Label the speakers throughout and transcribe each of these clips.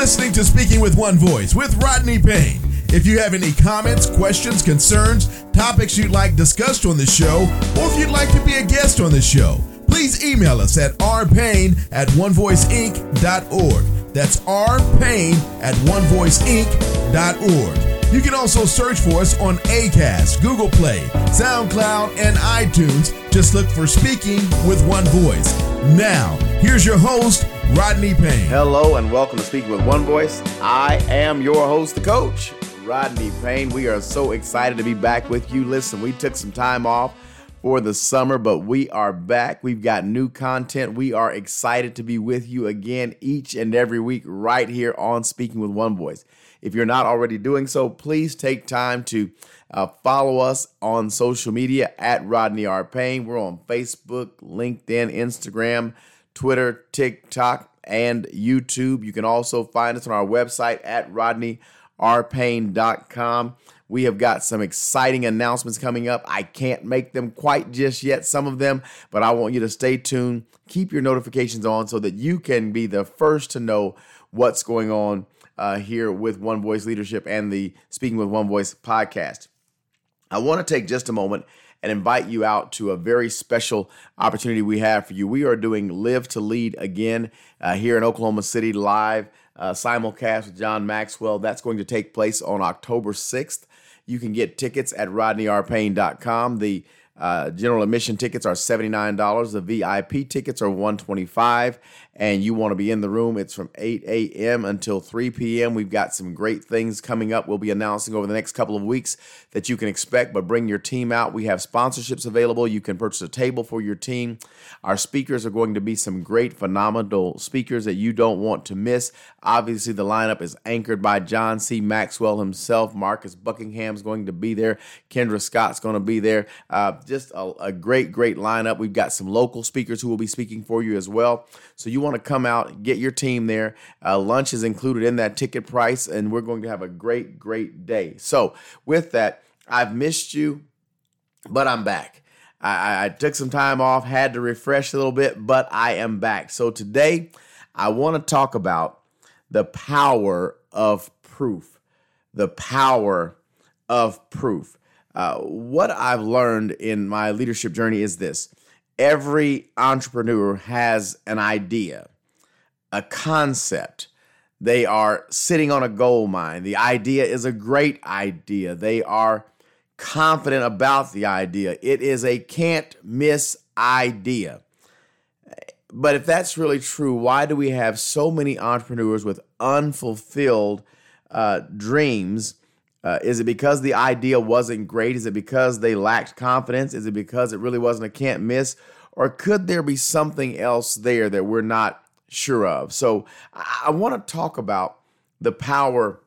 Speaker 1: listening to Speaking with One Voice with Rodney Payne. If you have any comments, questions, concerns, topics you'd like discussed on the show, or if you'd like to be a guest on the show, please email us at rpayne at onevoiceinc.org. That's rpayne at onevoiceinc.org. You can also search for us on ACAST, Google Play, SoundCloud, and iTunes. Just look for Speaking with One Voice. Now, here's your host, Rodney Payne.
Speaker 2: Hello, and welcome to Speaking with One Voice. I am your host, the coach, Rodney Payne. We are so excited to be back with you. Listen, we took some time off for the summer, but we are back. We've got new content. We are excited to be with you again each and every week right here on Speaking with One Voice. If you're not already doing so, please take time to uh, follow us on social media at Rodney R. Payne. We're on Facebook, LinkedIn, Instagram, Twitter, TikTok, and YouTube. You can also find us on our website at rodneyrpayne.com. We have got some exciting announcements coming up. I can't make them quite just yet, some of them, but I want you to stay tuned. Keep your notifications on so that you can be the first to know what's going on uh, here with One Voice Leadership and the Speaking with One Voice podcast. I want to take just a moment and invite you out to a very special opportunity we have for you. We are doing Live to Lead again uh, here in Oklahoma City live uh, simulcast with John Maxwell. That's going to take place on October 6th. You can get tickets at rodneyrpayne.com. The uh, general admission tickets are $79. The VIP tickets are 125 and you want to be in the room, it's from 8 a.m. until 3 p.m. We've got some great things coming up. We'll be announcing over the next couple of weeks that you can expect, but bring your team out. We have sponsorships available. You can purchase a table for your team. Our speakers are going to be some great, phenomenal speakers that you don't want to miss. Obviously, the lineup is anchored by John C. Maxwell himself. Marcus Buckingham's going to be there. Kendra Scott's going to be there. Uh, just a, a great, great lineup. We've got some local speakers who will be speaking for you as well. So you want want to come out, get your team there. Uh, lunch is included in that ticket price, and we're going to have a great, great day. So, with that, I've missed you, but I'm back. I, I took some time off, had to refresh a little bit, but I am back. So, today, I want to talk about the power of proof. The power of proof. Uh, what I've learned in my leadership journey is this every entrepreneur has an idea, a concept. They are sitting on a gold mine. The idea is a great idea. They are confident about the idea. It is a can't miss idea. But if that's really true, why do we have so many entrepreneurs with unfulfilled uh, dreams? Uh, is it because the idea wasn't great? Is it because they lacked confidence? Is it because it really wasn't a can't miss? Or could there be something else there that we're not sure of? So I, I want to talk about the power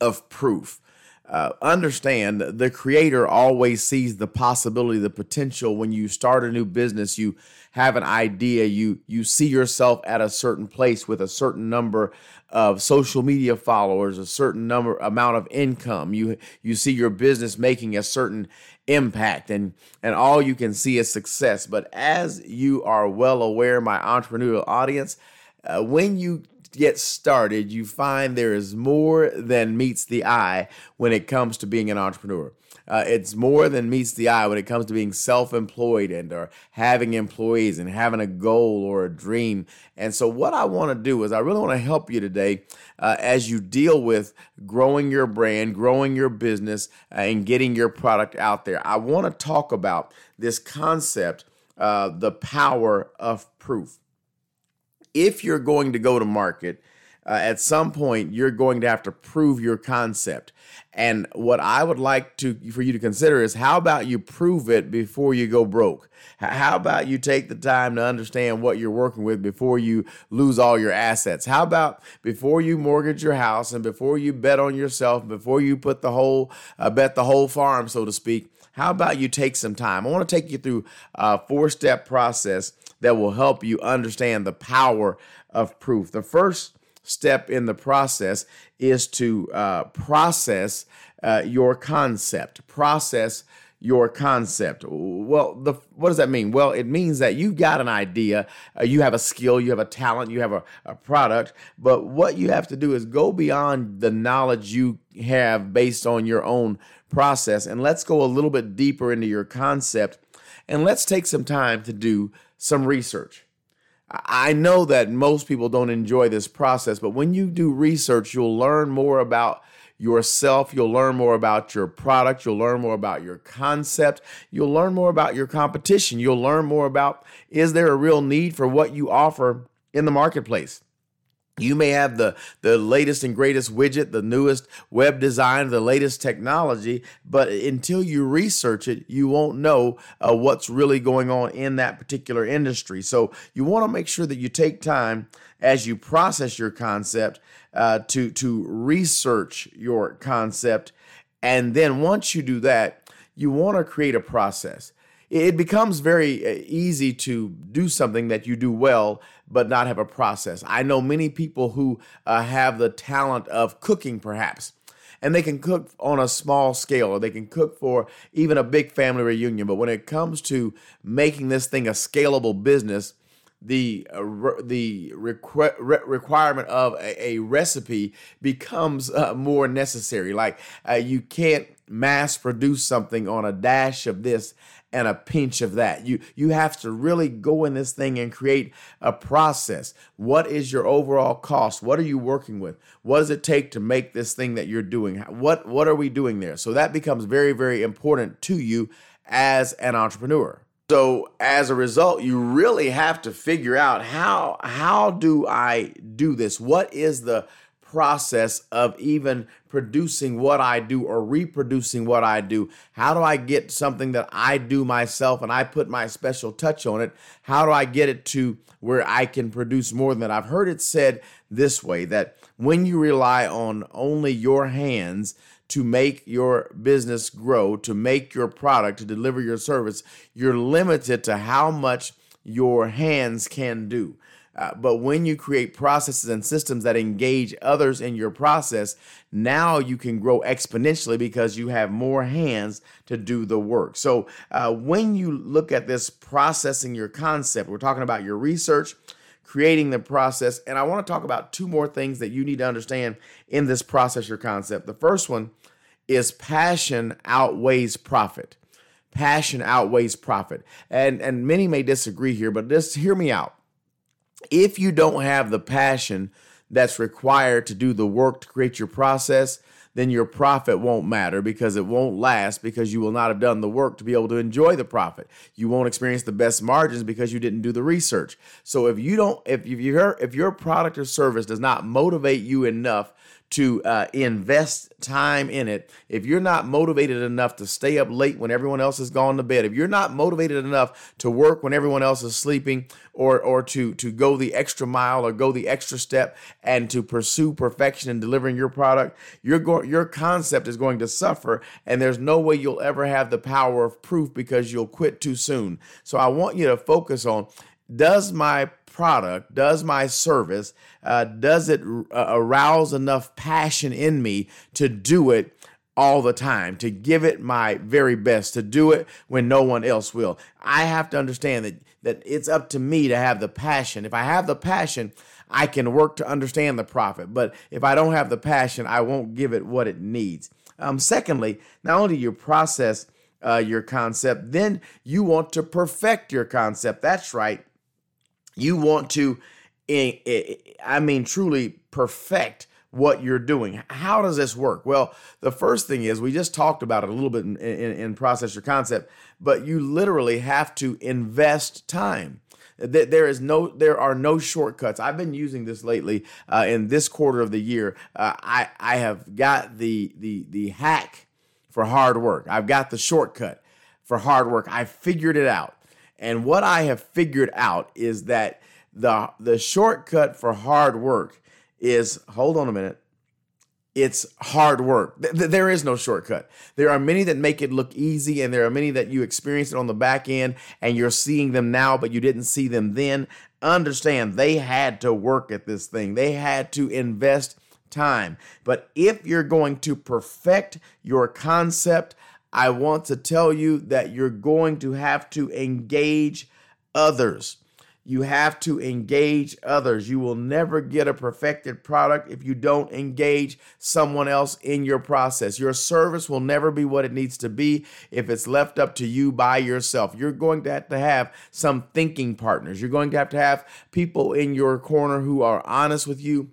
Speaker 2: of proof. Uh, understand the creator always sees the possibility, the potential. When you start a new business, you have an idea, you you see yourself at a certain place with a certain number of social media followers, a certain number amount of income. You you see your business making a certain impact and and all you can see is success. But as you are well aware, my entrepreneurial audience, uh, when you get started, you find there is more than meets the eye when it comes to being an entrepreneur. Uh, it's more than meets the eye when it comes to being self-employed and or having employees and having a goal or a dream. And so, what I want to do is, I really want to help you today uh, as you deal with growing your brand, growing your business, uh, and getting your product out there. I want to talk about this concept, uh, the power of proof if you're going to go to market, uh, at some point you're going to have to prove your concept. And what I would like to for you to consider is how about you prove it before you go broke? How about you take the time to understand what you're working with before you lose all your assets? How about before you mortgage your house and before you bet on yourself, before you put the whole uh, bet the whole farm, so to speak? How about you take some time? I want to take you through a four step process that will help you understand the power of proof. The first step in the process is to uh, process uh, your concept, process your concept. Well, the what does that mean? Well, it means that you've got an idea, uh, you have a skill, you have a talent, you have a, a product, but what you have to do is go beyond the knowledge you have based on your own process and let's go a little bit deeper into your concept and let's take some time to do some research. I know that most people don't enjoy this process, but when you do research, you'll learn more about yourself. You'll learn more about your product. You'll learn more about your concept. You'll learn more about your competition. You'll learn more about is there a real need for what you offer in the marketplace? You may have the, the latest and greatest widget, the newest web design, the latest technology, but until you research it, you won't know uh, what's really going on in that particular industry. So you want to make sure that you take time as you process your concept uh, to to research your concept, and then once you do that, you want to create a process. It becomes very uh, easy to do something that you do well, but not have a process. I know many people who uh, have the talent of cooking, perhaps and they can cook on a small scale or they can cook for even a big family reunion. But when it comes to making this thing a scalable business, the uh, re- the requ- re- requirement of a, a recipe becomes uh, more necessary. Like uh, you can't mass produce something on a dash of this and a pinch of that. You you have to really go in this thing and create a process. What is your overall cost? What are you working with? What does it take to make this thing that you're doing? What what are we doing there? So that becomes very very important to you as an entrepreneur. So as a result, you really have to figure out how how do I do this? What is the process of even producing what I do or reproducing what I do? How do I get something that I do myself and I put my special touch on it? How do I get it to where I can produce more than that? I've heard it said this way that when you rely on only your hands to make your business grow, to make your product, to deliver your service, you're limited to how much your hands can do. Uh, but when you create processes and systems that engage others in your process, now you can grow exponentially because you have more hands to do the work. So, uh, when you look at this processing your concept, we're talking about your research, creating the process, and I want to talk about two more things that you need to understand in this process your concept. The first one is passion outweighs profit. Passion outweighs profit. And and many may disagree here, but just hear me out. If you don't have the passion that's required to do the work to create your process, then your profit won't matter because it won't last because you will not have done the work to be able to enjoy the profit. You won't experience the best margins because you didn't do the research. So if you don't if your if your product or service does not motivate you enough to uh, invest time in it, if you're not motivated enough to stay up late when everyone else has gone to bed, if you're not motivated enough to work when everyone else is sleeping, or or to to go the extra mile or go the extra step and to pursue perfection in delivering your product, your go- your concept is going to suffer, and there's no way you'll ever have the power of proof because you'll quit too soon. So I want you to focus on does my product, does my service, uh, does it uh, arouse enough passion in me to do it all the time, to give it my very best, to do it when no one else will. I have to understand that that it's up to me to have the passion. If I have the passion, I can work to understand the profit. But if I don't have the passion, I won't give it what it needs. Um, secondly, not only do you process uh, your concept, then you want to perfect your concept. That's right. You want to, I mean, truly perfect what you're doing. How does this work? Well, the first thing is we just talked about it a little bit in, in, in process your concept, but you literally have to invest time. There is no there are no shortcuts. I've been using this lately uh, in this quarter of the year. Uh, i i have got the the the hack for hard work. I've got the shortcut for hard work. I figured it out and what I have figured out is that the the shortcut for hard work is hold on a minute. It's hard work. There is no shortcut. There are many that make it look easy, and there are many that you experience it on the back end and you're seeing them now, but you didn't see them then. Understand they had to work at this thing, they had to invest time. But if you're going to perfect your concept, I want to tell you that you're going to have to engage others. You have to engage others. You will never get a perfected product if you don't engage someone else in your process. Your service will never be what it needs to be if it's left up to you by yourself. You're going to have to have some thinking partners. You're going to have to have people in your corner who are honest with you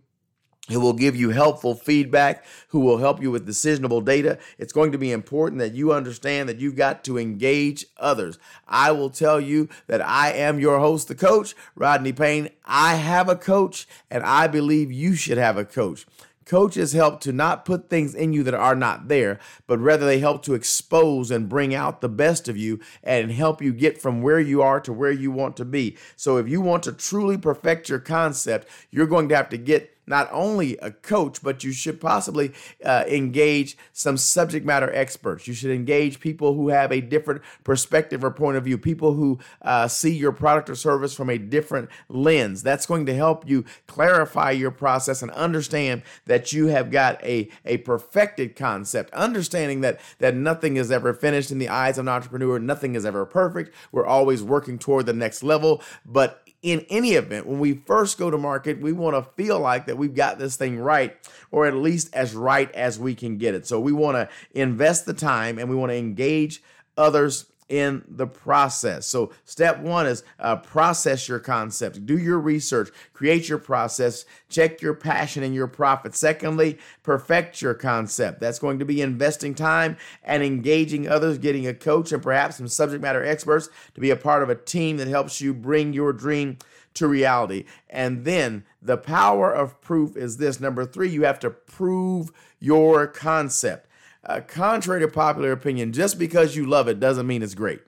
Speaker 2: who will give you helpful feedback, who will help you with decisionable data. It's going to be important that you understand that you've got to engage others. I will tell you that I am your host, the coach, Rodney Payne. I have a coach, and I believe you should have a coach. Coaches help to not put things in you that are not there, but rather they help to expose and bring out the best of you and help you get from where you are to where you want to be. So if you want to truly perfect your concept, you're going to have to get not only a coach, but you should possibly uh, engage some subject matter experts. You should engage people who have a different perspective or point of view, people who uh, see your product or service from a different lens. That's going to help you clarify your process and understand that you have got a, a perfected concept, understanding that, that nothing is ever finished in the eyes of an entrepreneur, nothing is ever perfect. We're always working toward the next level, but in any event, when we first go to market, we want to feel like that we've got this thing right, or at least as right as we can get it. So we want to invest the time and we want to engage others in the process. So, step one is uh, process your concept, do your research, create your process, check your passion and your profit. Secondly, perfect your concept. That's going to be investing time and engaging others, getting a coach and perhaps some subject matter experts to be a part of a team that helps you bring your dream to reality. And then the power of proof is this number three, you have to prove your concept uh, contrary to popular opinion, just because you love it doesn't mean it's great.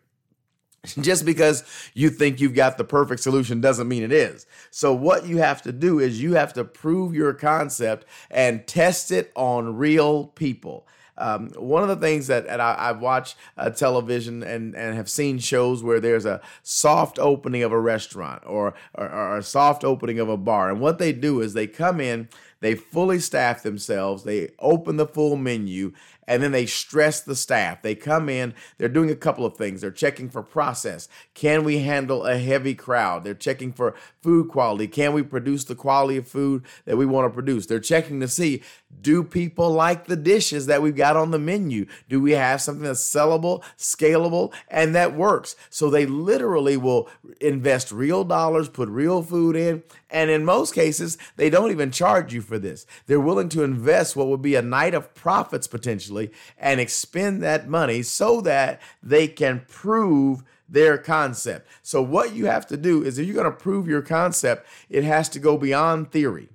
Speaker 2: Just because you think you've got the perfect solution doesn't mean it is. So, what you have to do is you have to prove your concept and test it on real people. Um, one of the things that I, have watched uh, television and, and have seen shows where there's a soft opening of a restaurant or, or, or a soft opening of a bar. And what they do is they come in, they fully staff themselves, they open the full menu, and then they stress the staff. They come in, they're doing a couple of things. They're checking for process. Can we handle a heavy crowd? They're checking for food quality. Can we produce the quality of food that we want to produce? They're checking to see do people like the dishes that we've got on the menu? Do we have something that's sellable, scalable, and that works? So they literally will invest real dollars, put real food in, and in most cases, they don't even charge you for this. They're willing to invest what would be a night of profits potentially and expend that money so that they can prove their concept. So, what you have to do is if you're going to prove your concept, it has to go beyond theory.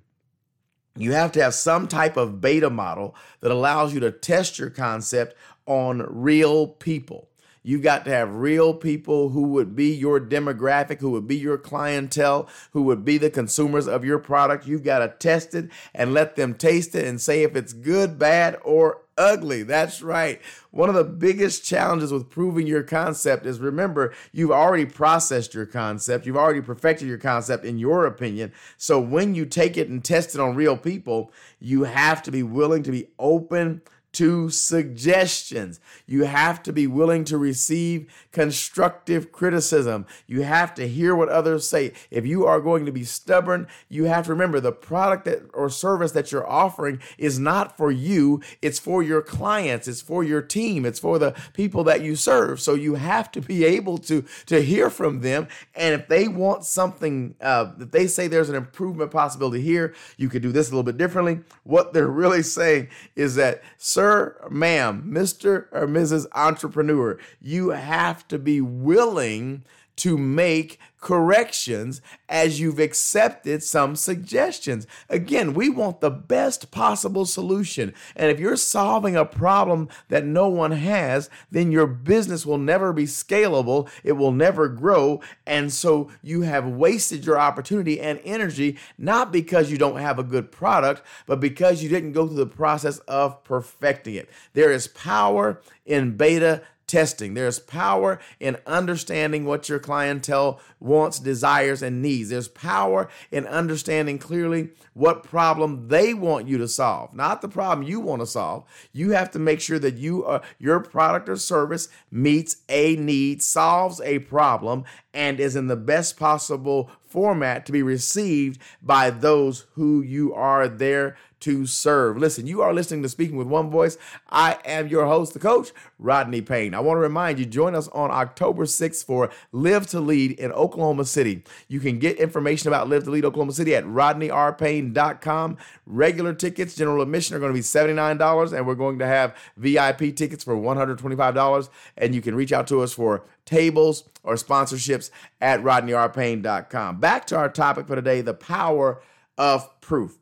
Speaker 2: You have to have some type of beta model that allows you to test your concept on real people. You've got to have real people who would be your demographic, who would be your clientele, who would be the consumers of your product. You've got to test it and let them taste it and say if it's good, bad, or ugly. That's right. One of the biggest challenges with proving your concept is remember, you've already processed your concept, you've already perfected your concept in your opinion. So when you take it and test it on real people, you have to be willing to be open to suggestions. You have to be willing to receive constructive criticism. You have to hear what others say. If you are going to be stubborn, you have to remember the product that, or service that you're offering is not for you, it's for your clients, it's for your team, it's for the people that you serve. So you have to be able to, to hear from them. And if they want something, uh, that they say there's an improvement possibility here, you could do this a little bit differently. What they're really saying is that, sir, sir, ma'am, Mr. or Mrs. Entrepreneur, you have to be willing to make corrections as you've accepted some suggestions. Again, we want the best possible solution. And if you're solving a problem that no one has, then your business will never be scalable, it will never grow. And so you have wasted your opportunity and energy, not because you don't have a good product, but because you didn't go through the process of perfecting it. There is power in beta testing. There's power in understanding what your clientele wants, desires, and needs. There's power in understanding clearly what problem they want you to solve, not the problem you want to solve. You have to make sure that you are, your product or service meets a need, solves a problem, and is in the best possible format to be received by those who you are there to serve. Listen, you are listening to Speaking with One Voice. I am your host, the coach, Rodney Payne. I want to remind you, join us on October 6th for Live to Lead in Oklahoma City. You can get information about Live to Lead Oklahoma City at rodneyrpayne.com. Regular tickets, general admission, are going to be $79, and we're going to have VIP tickets for $125. And you can reach out to us for tables or sponsorships at rodneyrpayne.com. Back to our topic for today the power of proof.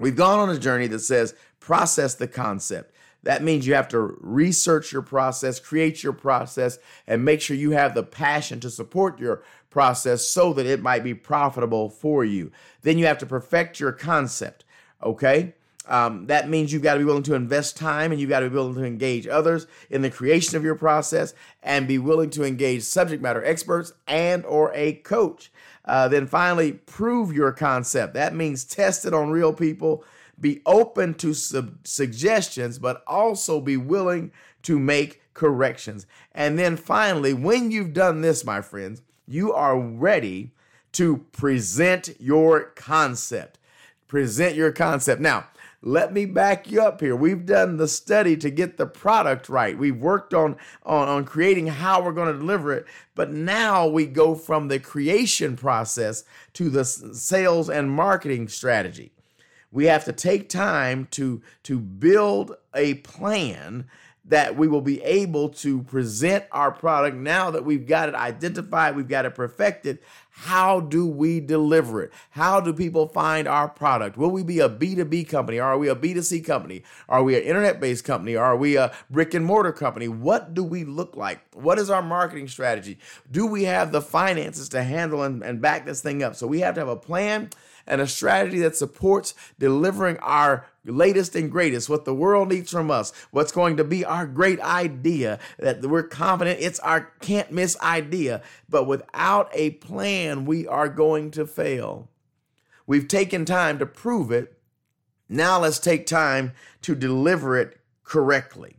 Speaker 2: We've gone on a journey that says process the concept. That means you have to research your process, create your process, and make sure you have the passion to support your process so that it might be profitable for you. Then you have to perfect your concept. Okay? Um, that means you've got to be willing to invest time and you've got to be willing to engage others in the creation of your process and be willing to engage subject matter experts and or a coach uh, then finally, prove your concept. That means test it on real people. Be open to sub- suggestions, but also be willing to make corrections. And then finally, when you've done this, my friends, you are ready to present your concept. Present your concept. Now, let me back you up here. We've done the study to get the product right. We've worked on, on, on creating how we're going to deliver it. But now we go from the creation process to the sales and marketing strategy. We have to take time to, to build a plan that we will be able to present our product now that we've got it identified, we've got it perfected. How do we deliver it? How do people find our product? Will we be a B2B company? Are we a B2C company? Are we an internet based company? Are we a brick and mortar company? What do we look like? What is our marketing strategy? Do we have the finances to handle and, and back this thing up? So we have to have a plan and a strategy that supports delivering our latest and greatest, what the world needs from us, what's going to be our great idea, that we're confident it's our can't miss idea. But without a plan, we are going to fail. We've taken time to prove it. Now let's take time to deliver it correctly.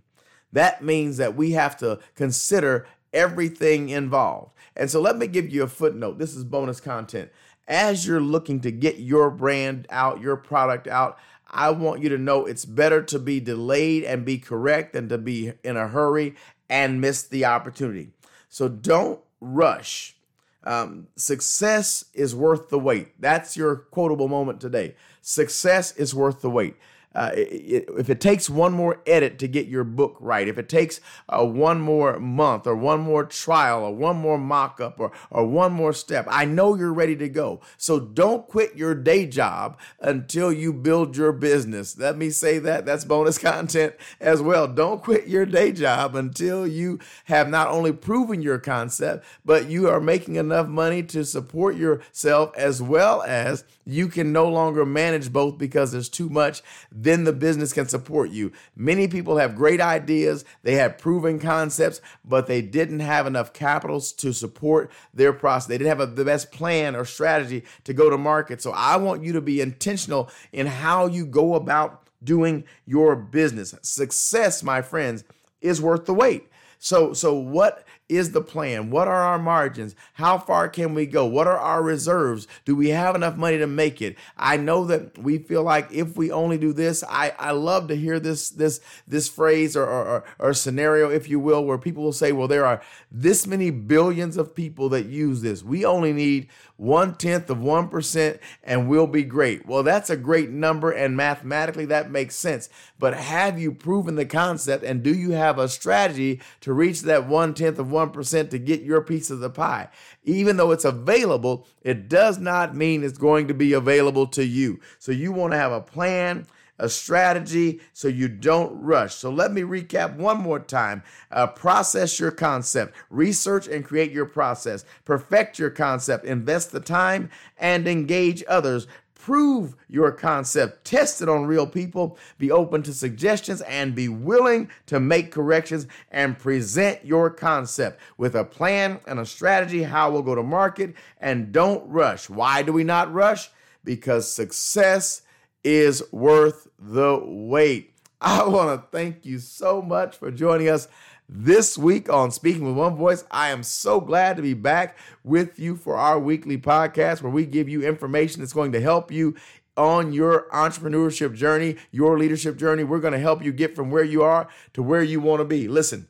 Speaker 2: That means that we have to consider everything involved. And so let me give you a footnote. This is bonus content. As you're looking to get your brand out, your product out, I want you to know it's better to be delayed and be correct than to be in a hurry and miss the opportunity. So don't rush. Um, success is worth the wait. That's your quotable moment today. Success is worth the wait. Uh, it, if it takes one more edit to get your book right, if it takes uh, one more month or one more trial or one more mock up or, or one more step, I know you're ready to go. So don't quit your day job until you build your business. Let me say that. That's bonus content as well. Don't quit your day job until you have not only proven your concept, but you are making enough money to support yourself as well as you can no longer manage both because there's too much then the business can support you. Many people have great ideas, they have proven concepts, but they didn't have enough capitals to support their process. They didn't have a, the best plan or strategy to go to market. So I want you to be intentional in how you go about doing your business. Success, my friends, is worth the wait. So so what is the plan? What are our margins? How far can we go? What are our reserves? Do we have enough money to make it? I know that we feel like if we only do this, I, I love to hear this this this phrase or, or, or scenario, if you will, where people will say, well, there are this many billions of people that use this. We only need one tenth of one percent and we'll be great. Well, that's a great number, and mathematically that makes sense. But have you proven the concept and do you have a strategy to reach that one tenth of 1% to get your piece of the pie. Even though it's available, it does not mean it's going to be available to you. So you want to have a plan a strategy so you don't rush. So let me recap one more time. Uh, process your concept, research and create your process, perfect your concept, invest the time and engage others prove your concept, test it on real people, be open to suggestions, and be willing to make corrections and present your concept with a plan and a strategy how we'll go to market. And don't rush. Why do we not rush? Because success is worth the wait. I want to thank you so much for joining us this week on Speaking with One Voice. I am so glad to be back with you for our weekly podcast where we give you information that's going to help you on your entrepreneurship journey, your leadership journey. We're going to help you get from where you are to where you want to be. Listen,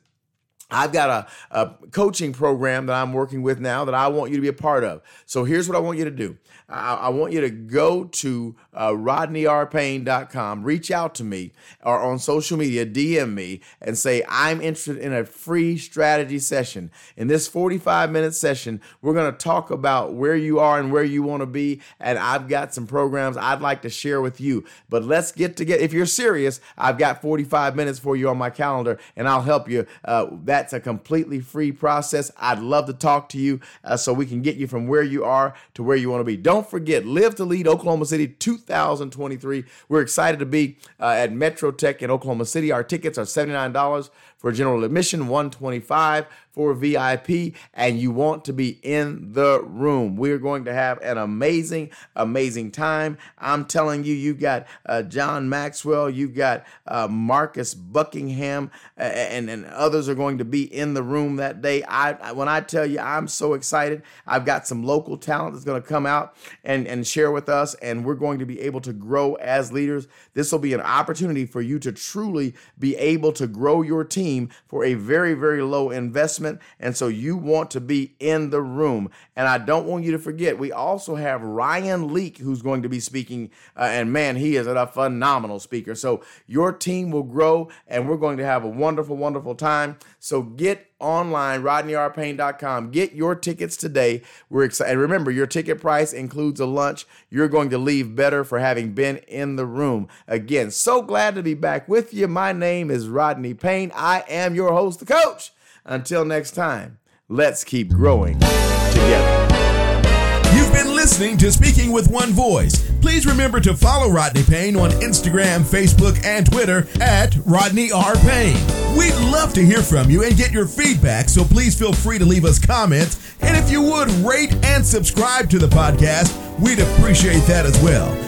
Speaker 2: I've got a, a, coaching program that I'm working with now that I want you to be a part of. So here's what I want you to do. I, I want you to go to uh, rodneyrpayne.com, reach out to me or on social media, DM me and say, I'm interested in a free strategy session. In this 45 minute session, we're going to talk about where you are and where you want to be. And I've got some programs I'd like to share with you. But let's get together. If you're serious, I've got 45 minutes for you on my calendar and I'll help you. Uh, that's a completely free process. I'd love to talk to you uh, so we can get you from where you are to where you want to be. Don't forget, Live to Lead Oklahoma City 2023. We're excited to be uh, at Metro Tech in Oklahoma City. Our tickets are $79 for general admission, 125 for VIP, and you want to be in the room. We're going to have an amazing, amazing time. I'm telling you, you've got uh, John Maxwell, you've got uh, Marcus Buckingham, and, and others are going to be in the room that day. I when I tell you, I'm so excited. I've got some local talent that's going to come out and, and share with us, and we're going to be able to grow as leaders. This will be an opportunity for you to truly be able to grow your team team for a very, very low investment. And so you want to be in the room. And I don't want you to forget, we also have Ryan Leak who's going to be speaking. Uh, and man, he is a phenomenal speaker. So your team will grow and we're going to have a wonderful, wonderful time. So get online, rodneyrpayne.com. Get your tickets today. We're excited. And remember, your ticket price includes a lunch. You're going to leave better for having been in the room. Again, so glad to be back with you. My name is Rodney Payne. I am your host, the coach. Until next time, let's keep growing together.
Speaker 1: You've been listening to Speaking with One Voice. Please remember to follow Rodney Payne on Instagram, Facebook, and Twitter at Rodney R. Payne. We'd love to hear from you and get your feedback, so please feel free to leave us comments. And if you would rate and subscribe to the podcast, we'd appreciate that as well.